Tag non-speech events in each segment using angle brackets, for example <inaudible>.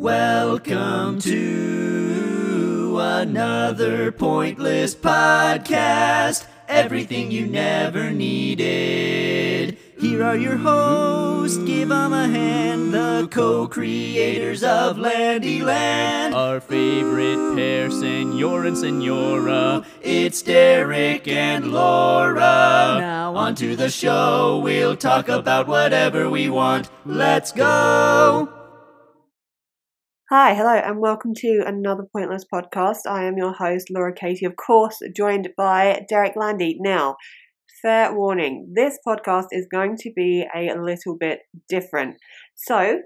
Welcome to another pointless podcast. Everything you never needed. Here are your hosts. Give Give 'em a hand. The co-creators of Landyland. Our favorite pair, Senor and Senora. It's Derek and Laura. Now onto the show. We'll talk about whatever we want. Let's go. Hi, hello, and welcome to another Pointless podcast. I am your host, Laura Katie, of course, joined by Derek Landy. Now, fair warning, this podcast is going to be a little bit different. So,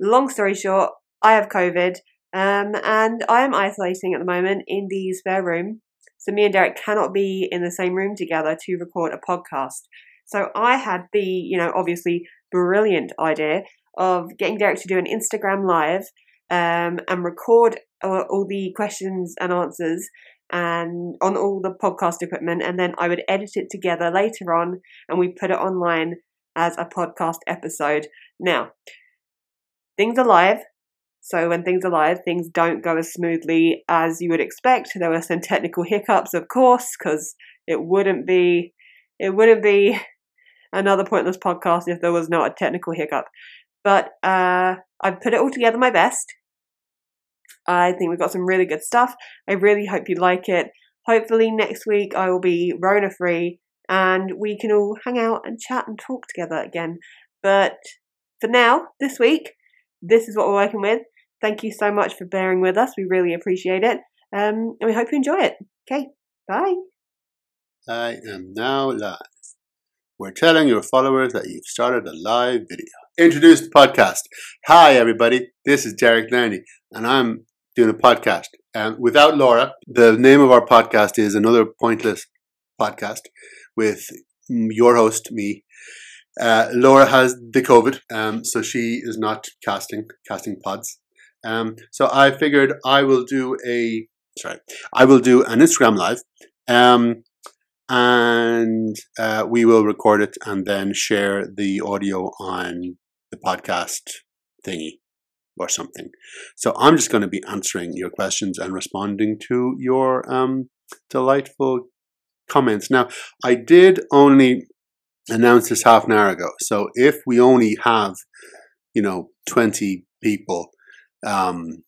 long story short, I have COVID, um, and I am isolating at the moment in the spare room. So, me and Derek cannot be in the same room together to record a podcast. So, I had the, you know, obviously brilliant idea of getting Derek to do an Instagram live um, and record all, all the questions and answers and on all the podcast equipment and then I would edit it together later on and we put it online as a podcast episode. Now, things are live. So when things are live, things don't go as smoothly as you would expect. There were some technical hiccups, of course, because it wouldn't be it wouldn't be <laughs> another pointless podcast if there was not a technical hiccup. But uh, I've put it all together my best. I think we've got some really good stuff. I really hope you like it. Hopefully, next week I will be Rona free and we can all hang out and chat and talk together again. But for now, this week, this is what we're working with. Thank you so much for bearing with us. We really appreciate it. Um, and we hope you enjoy it. Okay, bye. I am now live. We're telling your followers that you've started a live video. Introduce the podcast. Hi, everybody. This is Derek Landy, and I'm doing a podcast. Um, without Laura, the name of our podcast is Another Pointless Podcast with your host, me. Uh, Laura has the COVID, um, so she is not casting casting pods. Um, so I figured I will do a sorry, I will do an Instagram live. Um, and uh, we will record it and then share the audio on the podcast thingy or something. So I'm just going to be answering your questions and responding to your um, delightful comments. Now, I did only announce this half an hour ago. So if we only have, you know, 20 people um,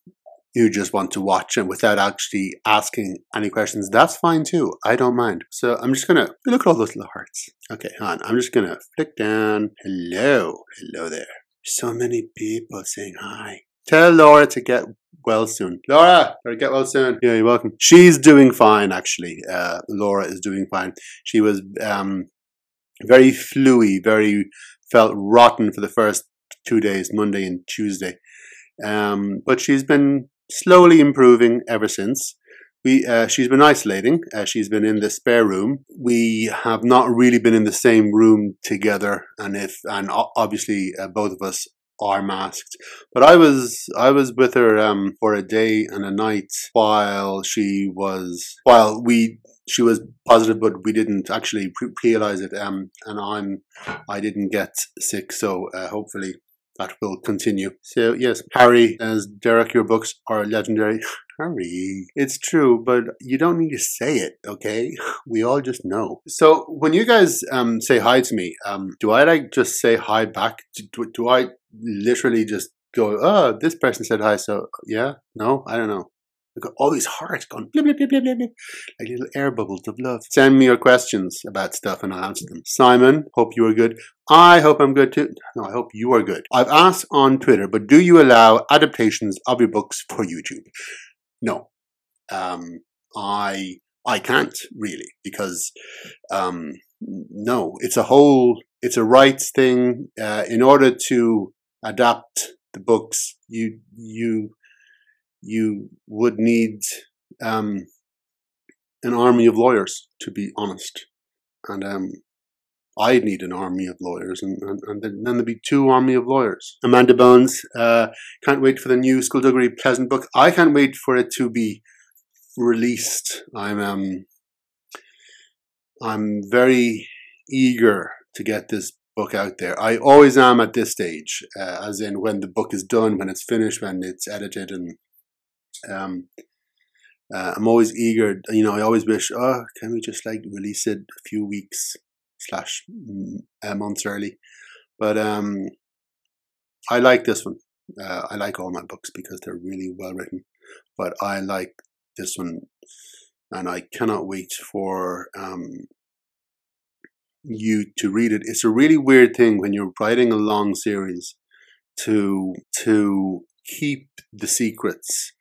who just want to watch and without actually asking any questions, that's fine too. I don't mind. So I'm just gonna look at all those little hearts. Okay, hon. I'm just gonna flick down. Hello, hello there. So many people saying hi. Tell Laura to get well soon. Laura, or get well soon. Yeah, you're welcome. She's doing fine, actually. Uh, Laura is doing fine. She was um, very fluey, very felt rotten for the first two days, Monday and Tuesday. Um, but she's been slowly improving ever since. We, uh, she's been isolating. Uh, she's been in the spare room. We have not really been in the same room together, and if and obviously uh, both of us are masked. But I was I was with her um, for a day and a night while she was while we she was positive, but we didn't actually realize it. Um, and I'm I didn't get sick, so uh, hopefully will continue. So yes, Harry, as Derek, your books are legendary. <sighs> Harry, it's true, but you don't need to say it, okay? <sighs> We all just know. So when you guys um, say hi to me, um, do I like just say hi back? Do, do I literally just go, oh, this person said hi, so yeah? No, I don't know. I've got all these hearts going, blip, blip, blip, blip, blip, like little air bubbles of love. Send me your questions about stuff and I'll answer them. Simon, hope you are good. I hope I'm good too. No, I hope you are good. I've asked on Twitter, but do you allow adaptations of your books for YouTube? No. Um, I I can't really because um, no, it's a whole it's a rights thing. Uh, in order to adapt the books, you you you would need um, an army of lawyers, to be honest. And um, I need an army of lawyers, and, and, and then there'd be two army of lawyers. Amanda Bones, uh, can't wait for the new Skullduggery Pleasant book. I can't wait for it to be released. I'm um, I'm very eager to get this book out there. I always am at this stage, uh, as in when the book is done, when it's finished, when it's edited, and um, uh, I'm always eager. You know, I always wish, oh, can we just like release it a few weeks slash uh, months early? But um, I like this one. Uh, I like all my books because they're really well written. But I like this one, and I cannot wait for um, you to read it. It's a really weird thing when you're writing a long series to to keep the secrets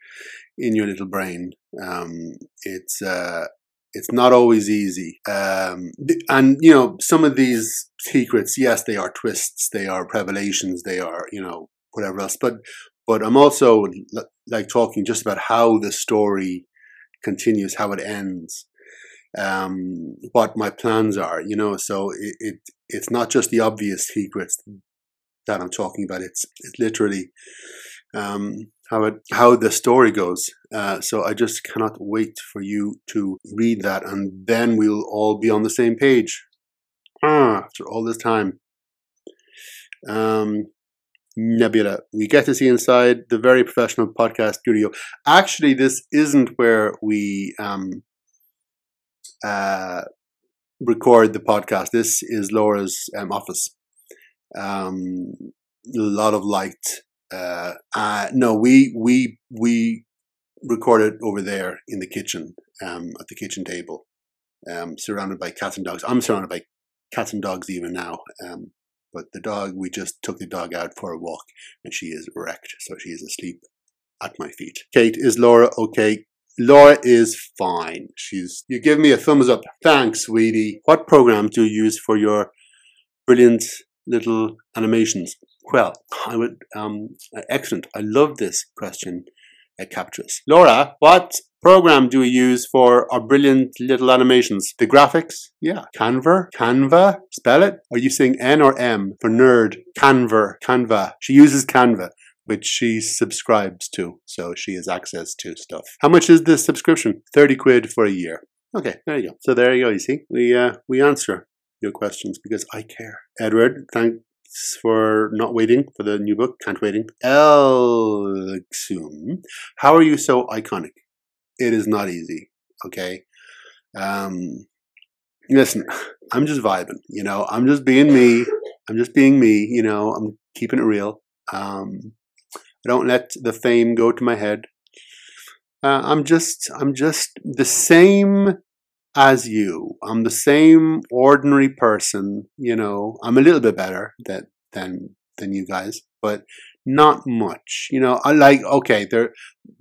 in your little brain. Um, it's uh, it's not always easy. Um, and you know, some of these secrets, yes, they are twists, they are revelations, they are you know whatever else. But but I'm also like talking just about how the story continues, how it ends, um, what my plans are. You know, so it, it it's not just the obvious secrets that I'm talking about. It's it's literally um, how it how the story goes. Uh, so I just cannot wait for you to read that, and then we'll all be on the same page. Ah, after all this time. Um, Nebula. We get to see inside the very professional podcast studio. Actually, this isn't where we um, uh, record the podcast. This is Laura's um, office. Um, a lot of light uh, no, we we we recorded over there in the kitchen, um, at the kitchen table, um, surrounded by cats and dogs. I'm surrounded by cats and dogs even now. Um, but the dog, we just took the dog out for a walk, and she is wrecked, so she is asleep at my feet. Kate, is Laura okay? Laura is fine. She's. You give me a thumbs up. Thanks, sweetie. What program do you use for your brilliant little animations? Well, I would, um, excellent. I love this question, uh, Captress. Laura, what program do we use for our brilliant little animations? The graphics? Yeah. Canva? Canva? Spell it? Are you saying N or M for nerd? Canva. Canva. She uses Canva which she subscribes to, so she has access to stuff. How much is this subscription? 30 quid for a year. Okay, there you go. So there you go, you see? We uh, we answer your questions because I care. Edward, thanks for not waiting for the new book. Can't waiting. Elxum. How are you so iconic? It is not easy. Okay. Um, listen, <laughs> I'm just vibing. You know, I'm just being me. I'm just being me. You know, I'm keeping it real. Um, I don't let the fame go to my head. Uh, I'm just, I'm just the same as you. I'm the same ordinary person, you know. I'm a little bit better that than than you guys, but not much. You know, I like okay, there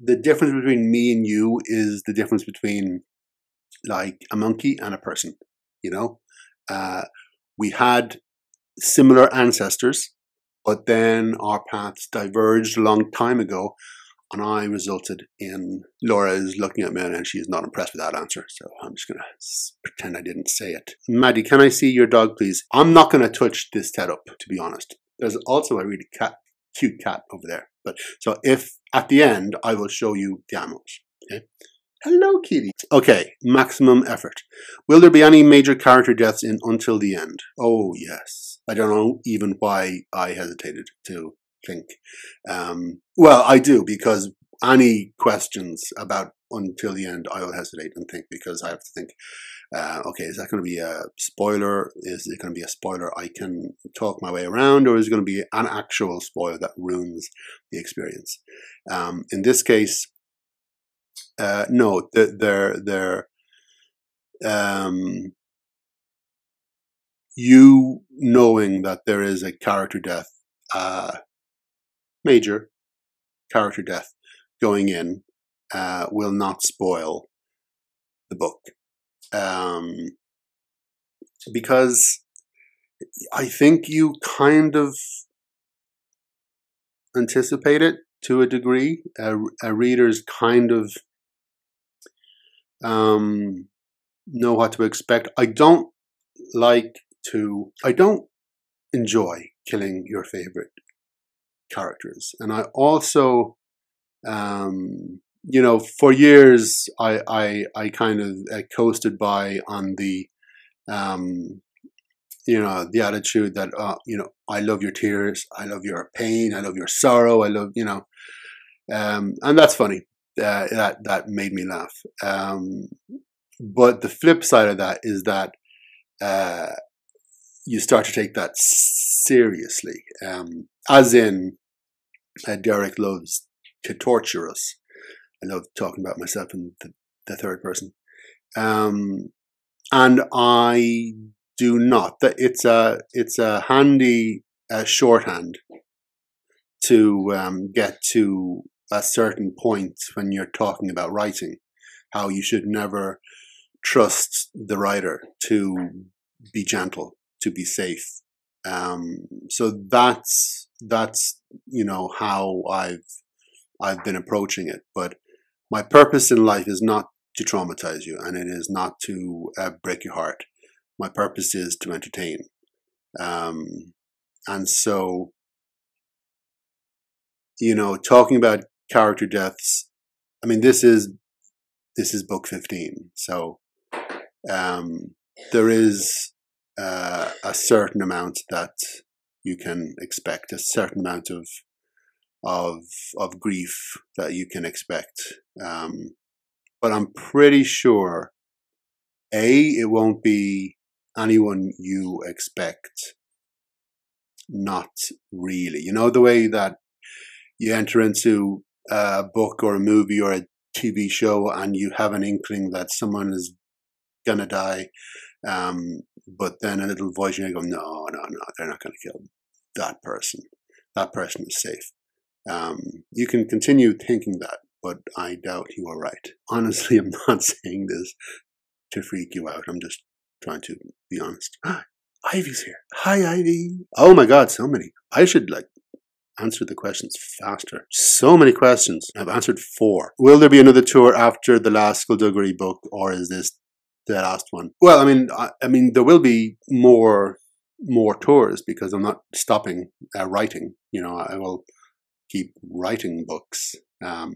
the difference between me and you is the difference between like a monkey and a person, you know. Uh, we had similar ancestors, but then our paths diverged a long time ago and I resulted in Laura is looking at me and she is not impressed with that answer. So I'm just going to pretend I didn't say it. Maddie, can I see your dog, please? I'm not going to touch this setup, to be honest. There's also a really cat, cute cat over there. But so if at the end, I will show you the animals. Okay. Hello, kitty. Okay, maximum effort. Will there be any major character deaths in Until the End? Oh, yes. I don't know even why I hesitated to think. Um, well, I do because any questions about until the end, I will hesitate and think because I have to think. Uh, okay, is that going to be a spoiler? Is it going to be a spoiler I can talk my way around, or is it going to be an actual spoiler that ruins the experience? Um, in this case, uh, no, they're they're um, you knowing that there is a character death uh, major character death going in uh, will not spoil the book. Um, because I think you kind of anticipate it to a degree. A, a readers kind of um, know what to expect. I don't like to, I don't enjoy killing your favorite characters. And I also, um, you know, for years I I, I kind of uh, coasted by on the, um, you know, the attitude that, uh, you know, I love your tears, I love your pain, I love your sorrow, I love, you know, um, and that's funny. Uh, that that made me laugh. Um, but the flip side of that is that uh, you start to take that seriously, um, as in uh, Derek loves to torture us. I love talking about myself in the, the third person, um, and I do not. That it's a it's a handy uh, shorthand to um, get to a certain point when you're talking about writing. How you should never trust the writer to be gentle, to be safe. Um, so that's that's you know how I've I've been approaching it. But my purpose in life is not to traumatize you, and it is not to uh, break your heart my purpose is to entertain. Um, and so, you know, talking about character deaths, I mean, this is this is book fifteen, so um, there is uh, a certain amount that you can expect, a certain amount of of of grief that you can expect. Um, but I'm pretty sure, a it won't be anyone you expect. Not really. You know, the way that you enter into a book or a movie or a TV show and you have an inkling that someone is gonna die, um, but then a little voice in you go, no, no, no, they're not gonna kill that person. That person is safe. Um, you can continue thinking that, but I doubt you are right. <laughs> Honestly, I'm not saying this to freak you out. I'm just trying to be honest. <gasps> Ivy's here. Hi, Ivy. Oh my God, so many. I should like answer the questions faster. So many questions. I've answered four. Will there be another tour after the last Skullduggery book, or is this the last one? Well, I mean, I, I mean, there will be more more tours because I'm not stopping uh, writing. You know, I will keep writing books. Um,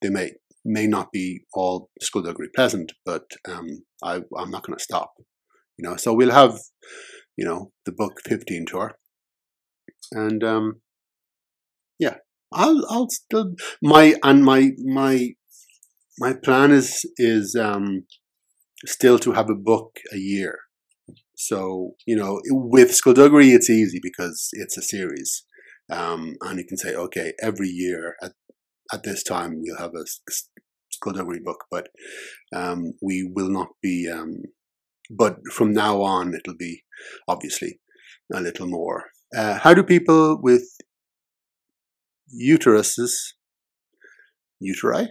they may may not be all skullduggery pleasant, but um, I, I'm not going to stop. You know, so we'll have, you know, the book 15 tour, and um, yeah, I'll I'll still my and my my my plan is is um, still to have a book a year. So you know, with skullduggery, it's easy because it's a series, um, and you can say, okay, every year at at this time we'll have a skullduggery book, but um, we will not be. Um, but from now on, it'll be obviously a little more. Uh, how do people with uteruses, uteri,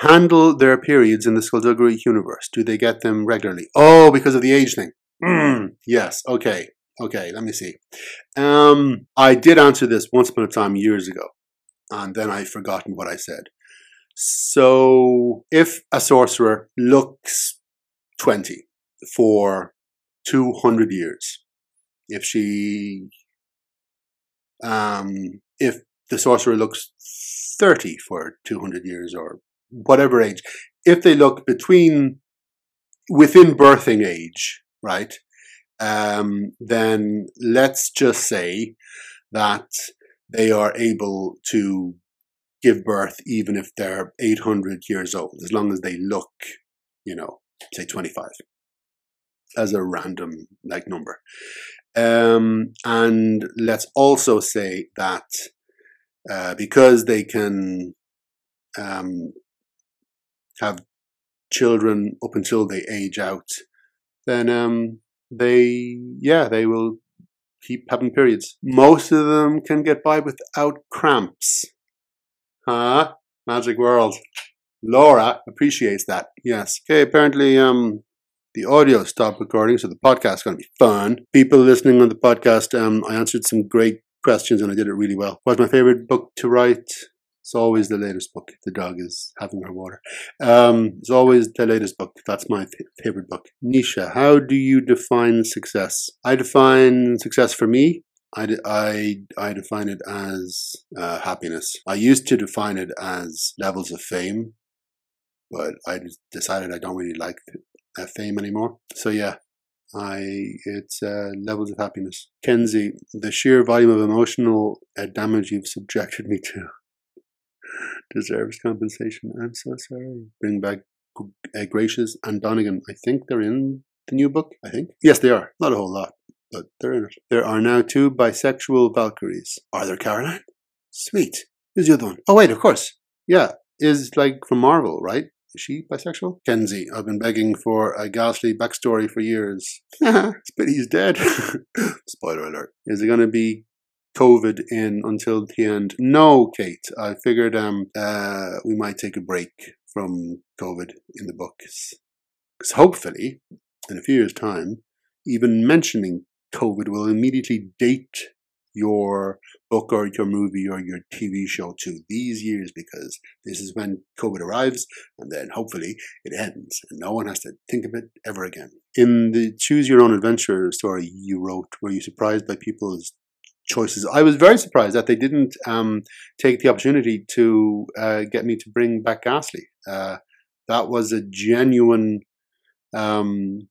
handle their periods in the skullduggery universe? Do they get them regularly? Oh, because of the age thing. Mm, yes. Okay. Okay. Let me see. Um, I did answer this once upon a time years ago, and then I've forgotten what I said. So if a sorcerer looks 20 for 200 years, if she, um, if the sorcerer looks 30 for 200 years or whatever age, if they look between, within birthing age, right, um, then let's just say that they are able to give birth even if they're 800 years old, as long as they look, you know, say 25 as a random like number. Um, and let's also say that uh, because they can um, have children up until they age out, then um, they, yeah, they will keep having periods. Most of them can get by without cramps. Huh? Magic World. Laura appreciates that. Yes. Okay, apparently um the audio stopped recording, so the podcast is going to be fun. People listening on the podcast, um, I answered some great questions and I did it really well. What's my favorite book to write? It's always the latest book. The dog is having her water. Um, it's always the latest book. That's my favorite book. Nisha, how do you define success? I define success for me I, I, I define it as uh, happiness. I used to define it as levels of fame, but I decided I don't really like uh, fame anymore. So yeah, I it's uh, levels of happiness. Kenzie, the sheer volume of emotional uh, damage you've subjected me to deserves compensation. I'm so sorry. Bring back uh, Gracious and Donegan. I think they're in the new book. I think yes, they are. Not a whole lot, but they're in it. There are now two bisexual Valkyries. Are there, Caroline? Sweet. Who's the other one? Oh wait, of course. Yeah, is like from Marvel, right? Is she bisexual? Kenzie, I've been begging for a ghastly backstory for years. <laughs> but he's dead. <laughs> Spoiler alert. Is it going to be COVID in until the end? No, Kate. I figured um uh we might take a break from COVID in the books. Because hopefully, in a few years' time, even mentioning COVID will immediately date your book or your movie or your TV show to these years because this is when COVID arrives and then hopefully it ends and no one has to think of it ever again. In the Choose Your Own Adventure story you wrote, were you surprised by people's choices? I was very surprised that they didn't um, take the opportunity to uh, get me to bring back Ghastly. Uh, that was a genuine. Um,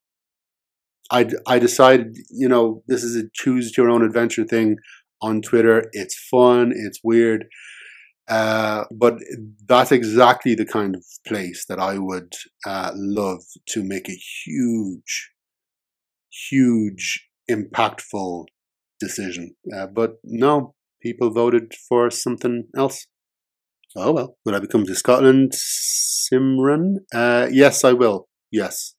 I, I decided, you know, this is a choose your own adventure thing on Twitter. It's fun, it's weird. Uh, but that's exactly the kind of place that I would uh, love to make a huge, huge, impactful decision. Uh, but no, people voted for something else. Oh well, will I become to Scotland, Simran? Uh, yes, I will. Yes,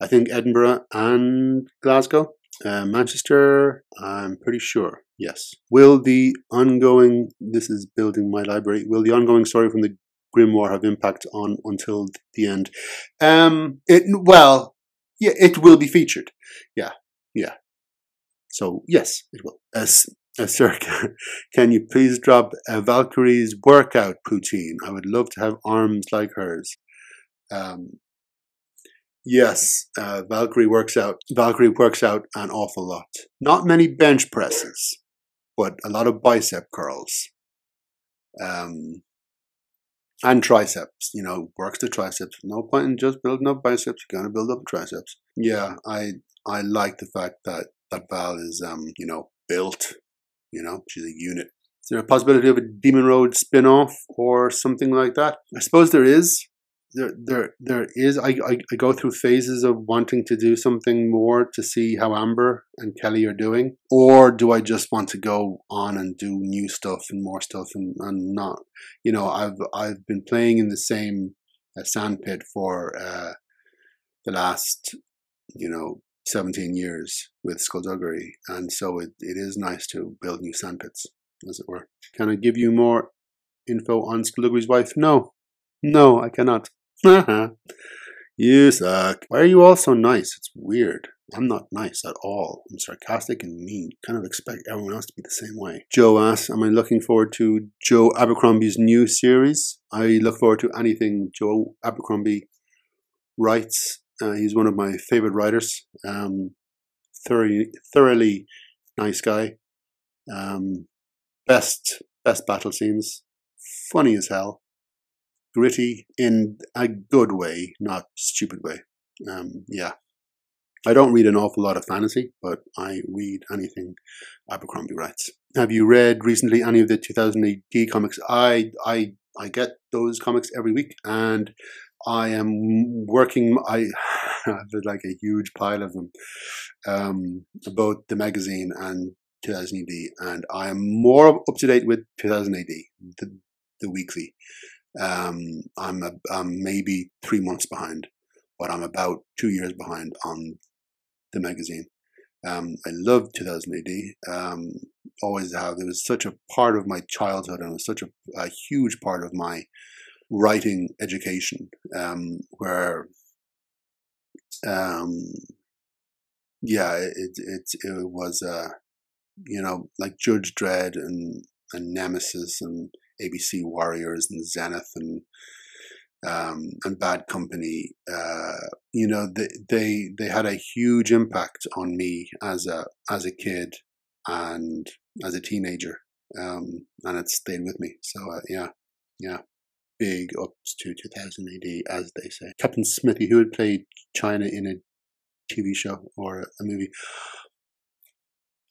I think Edinburgh and Glasgow. Uh, Manchester, I'm pretty sure. Yes. Will the ongoing, this is building my library, will the ongoing story from the grimoire have impact on until the end? Um, it, well, yeah, it will be featured. Yeah, yeah. So, yes, it will. As, uh, sir, <laughs> can you please drop a Valkyrie's workout routine? I would love to have arms like hers. Um, Yes, uh, Valkyrie works out. Valkyrie works out an awful lot. Not many bench presses, but a lot of bicep curls. Um, and triceps. You know, works the triceps. No point in just building up biceps. You're gonna build up triceps. Yeah, I I like the fact that that Val is um you know built. You know, she's a unit. Is there a possibility of a Demon Road spin off or something like that? I suppose there is there there there is I, I, I go through phases of wanting to do something more to see how Amber and Kelly are doing or do I just want to go on and do new stuff and more stuff and, and not you know I've I've been playing in the same uh, sandpit for uh, the last you know 17 years with skullduggery and so it, it is nice to build new sandpits as it were can I give you more info on skullduggery's wife no no I cannot <laughs> you suck. Why are you all so nice? It's weird. I'm not nice at all. I'm sarcastic and mean. Kind of expect everyone else to be the same way. Joe asks, Am I looking forward to Joe Abercrombie's new series? I look forward to anything Joe Abercrombie writes. Uh, he's one of my favorite writers. Um, thoroughly, thoroughly nice guy. Um, best, best battle scenes. Funny as hell gritty in a good way, not stupid way. Um, yeah. I don't read an awful lot of fantasy, but I read anything Abercrombie writes. Have you read recently any of the 2000 AD comics? I I I get those comics every week, and I am working. I <laughs> have like a huge pile of them, um, both the magazine and 2000 AD, and I am more up to date with 2000 AD, the, the weekly. Um, I'm, a, I'm maybe three months behind, but I'm about two years behind on the magazine. Um, I love 2000 AD. Um, always have. It was such a part of my childhood and it was such a, a huge part of my writing education, um, where, um, yeah, it, it, it was, uh, you know, like Judge Dredd and, and Nemesis and ABC Warriors and Zenith and um, and Bad Company, uh, you know, they, they they had a huge impact on me as a as a kid and as a teenager, um, and it stayed with me. So uh, yeah, yeah, big up to 2000 AD, as they say. Captain Smithy, who had played China in a TV show or a movie.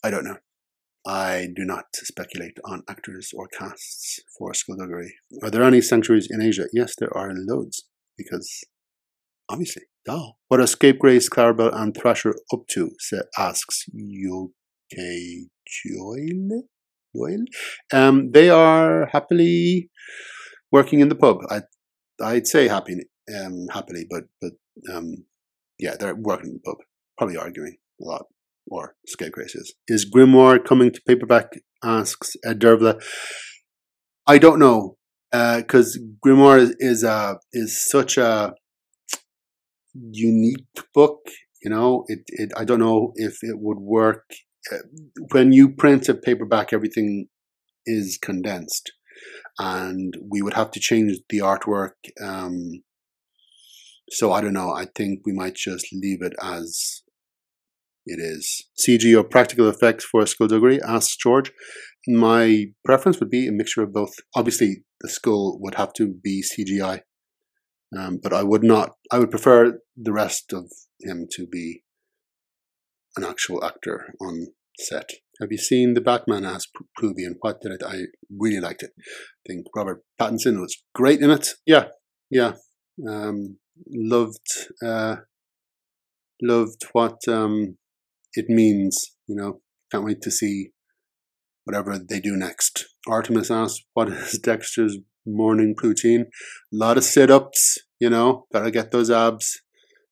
I don't know. I do not speculate on actors or casts for skullduggery. Are there any sanctuaries in Asia? Yes, there are loads, because obviously, duh. What are Scapegrace, Clarabelle, and Thrasher up to? Asks UK Joyle. Um, they are happily working in the pub. I, I'd say happy, um, happily, but but um, yeah, they're working in the pub, probably arguing a lot or Scapegrace is. Is Grimoire coming to paperback? Asks Ed Dervla. I don't know, because Grimoire is is, uh, is such a unique book. You know, it, it. I don't know if it would work uh, when you print a paperback. Everything is condensed, and we would have to change the artwork. Um, so I don't know. I think we might just leave it as it is. CG or practical effects for a Skullduggery? asks George. My preference would be a mixture of both. Obviously, the skull would have to be CGI, um, but I would not. I would prefer the rest of him to be an actual actor on set. Have you seen the Batman as Poovy and what did it? I really liked it. I think Robert Pattinson was great in it. Yeah, yeah. Um, loved, uh, loved what um, it means. You know, can't wait to see whatever they do next. Artemis asks, "What is <laughs> Dexter's morning routine?" A lot of sit-ups. You know, gotta get those abs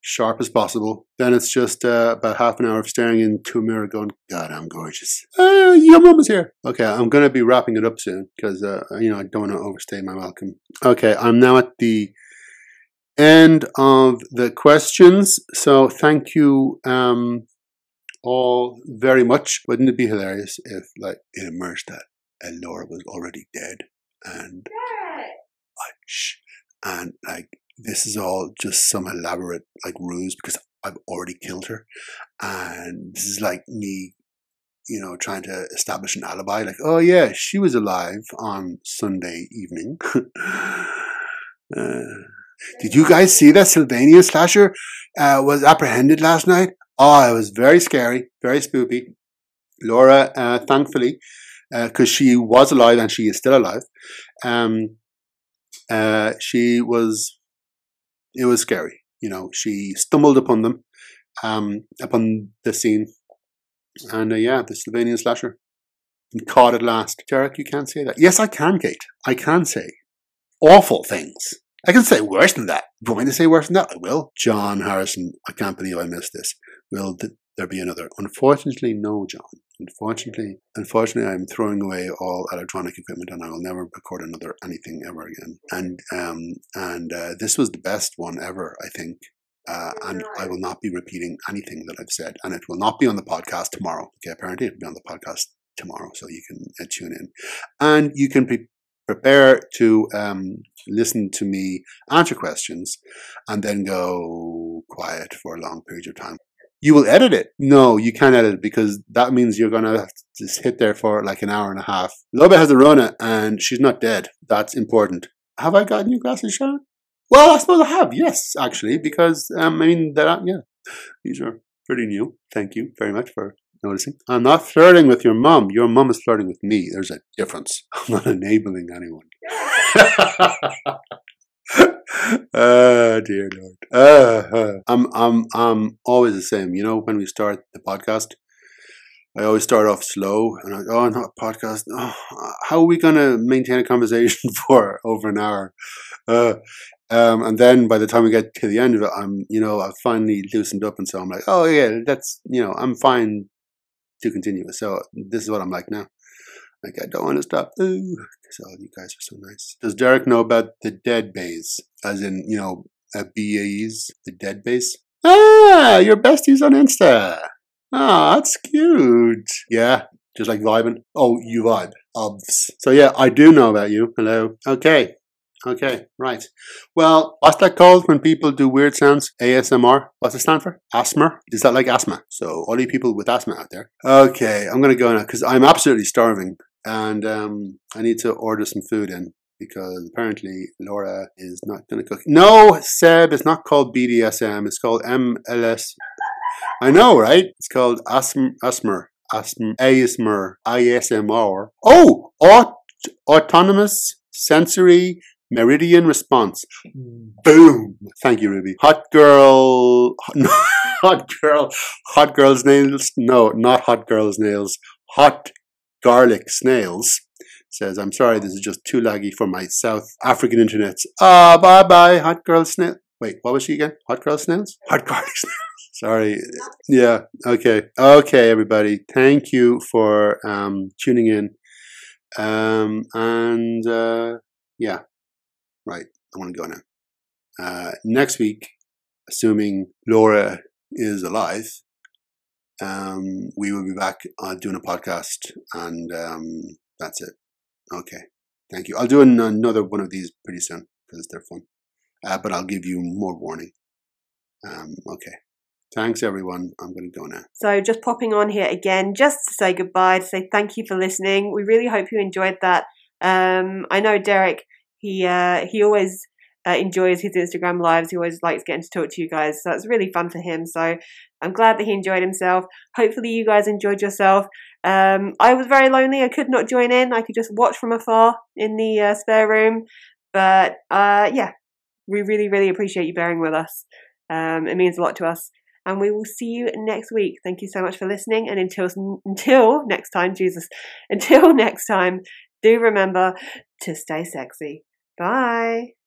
sharp as possible. Then it's just uh, about half an hour of staring into a mirror, going, "God, I'm gorgeous." Uh, your mum is here. Okay, I'm gonna be wrapping it up soon because uh, you know I don't want to overstay my welcome. Okay, I'm now at the end of the questions. So thank you um, all very much. Wouldn't it be hilarious if, like, it emerged that Elora was already dead and shh, and like this is all just some elaborate like ruse because I've already killed her, and this is like me. You know, trying to establish an alibi, like, oh yeah, she was alive on Sunday evening. <laughs> uh, did you guys see that Sylvania slasher uh, was apprehended last night? Oh, it was very scary, very spoopy. Laura, uh, thankfully, because uh, she was alive and she is still alive, um, uh, she was. It was scary. You know, she stumbled upon them, um, upon the scene, and uh, yeah, the Sylvanian slasher, and caught at last. Derek, you can't say that. Yes, I can, Kate. I can say awful things. I can say worse than that. You want me to say worse than that? I will. John Harrison, I can't believe I missed this. Will th- there be another? Unfortunately, no, John. Unfortunately, unfortunately, I'm throwing away all electronic equipment, and I will never record another anything ever again. And um, and uh, this was the best one ever, I think. Uh, and I will not be repeating anything that I've said, and it will not be on the podcast tomorrow. Okay, apparently it will be on the podcast tomorrow, so you can uh, tune in, and you can pre- prepare to um, listen to me answer questions, and then go quiet for a long period of time. You will edit it. No, you can't edit it because that means you're to just hit there for like an hour and a half. Loba has a Rona and she's not dead. That's important. Have I got new glasses, Sean? Well, I suppose I have. Yes, actually, because um, I mean, that yeah, these are pretty new. Thank you very much for noticing. I'm not flirting with your mom. Your mom is flirting with me. There's a difference. <laughs> I'm not enabling anyone. <laughs> oh <laughs> dear Lord. Uh, I'm I'm I'm always the same. You know, when we start the podcast, I always start off slow and I go, oh, not a podcast. Oh, how are we going to maintain a conversation <laughs> for over an hour? Uh, um, and then by the time we get to the end of it, I'm, you know, I've finally loosened up. And so I'm like, oh, yeah, that's, you know, I'm fine to continue. So this is what I'm like now. Like, I don't want to stop. Ooh, because all you guys are so nice. Does Derek know about the dead bays? As in, you know, a BAEs, the dead base? Ah, your besties on Insta. Ah, that's cute. Yeah, just like vibing. Oh, you vibe. Obs. So yeah, I do know about you. Hello. Okay. Okay, right. Well, what's that called when people do weird sounds? ASMR? What's it stand for? Asthma? Is that like asthma? So, all you people with asthma out there. Okay, I'm to go now because I'm absolutely starving and um, I need to order some food in because apparently Laura is not going to cook. No, Seb, it's not called BDSM. It's called MLS. I know, right? It's called asm asmer. Asm ASMR. ISMR. Oh, aut- autonomous sensory meridian response. Boom. Thank you, Ruby. Hot girl. <laughs> Hot girl. Hot girl's nails. No, not hot girl's nails. Hot garlic snails. Says, I'm sorry, this is just too laggy for my South African internets. Ah, bye bye, hot girl snail. Wait, what was she again? Hot girl snails? Hot garlic <laughs> snails. Sorry. Yeah. Okay. Okay, everybody. Thank you for um, tuning in. Um, and uh, yeah, right. I want to go now. Uh, next week, assuming Laura is alive, um, we will be back uh, doing a podcast, and um, that's it. Okay. Thank you. I'll do an- another one of these pretty soon because they're fun. Uh, but I'll give you more warning. Um, okay. Thanks, everyone. I'm going to go now. So, just popping on here again, just to say goodbye, to say thank you for listening. We really hope you enjoyed that. Um, I know Derek. He uh, he always uh, enjoys his Instagram lives. He always likes getting to talk to you guys. So it's really fun for him. So I'm glad that he enjoyed himself. Hopefully, you guys enjoyed yourself. Um, I was very lonely. I could not join in. I could just watch from afar in the uh, spare room. But uh, yeah, we really, really appreciate you bearing with us. Um, it means a lot to us and we will see you next week. Thank you so much for listening, and until until next time, Jesus, until <laughs> next time, do remember to stay sexy. Bye.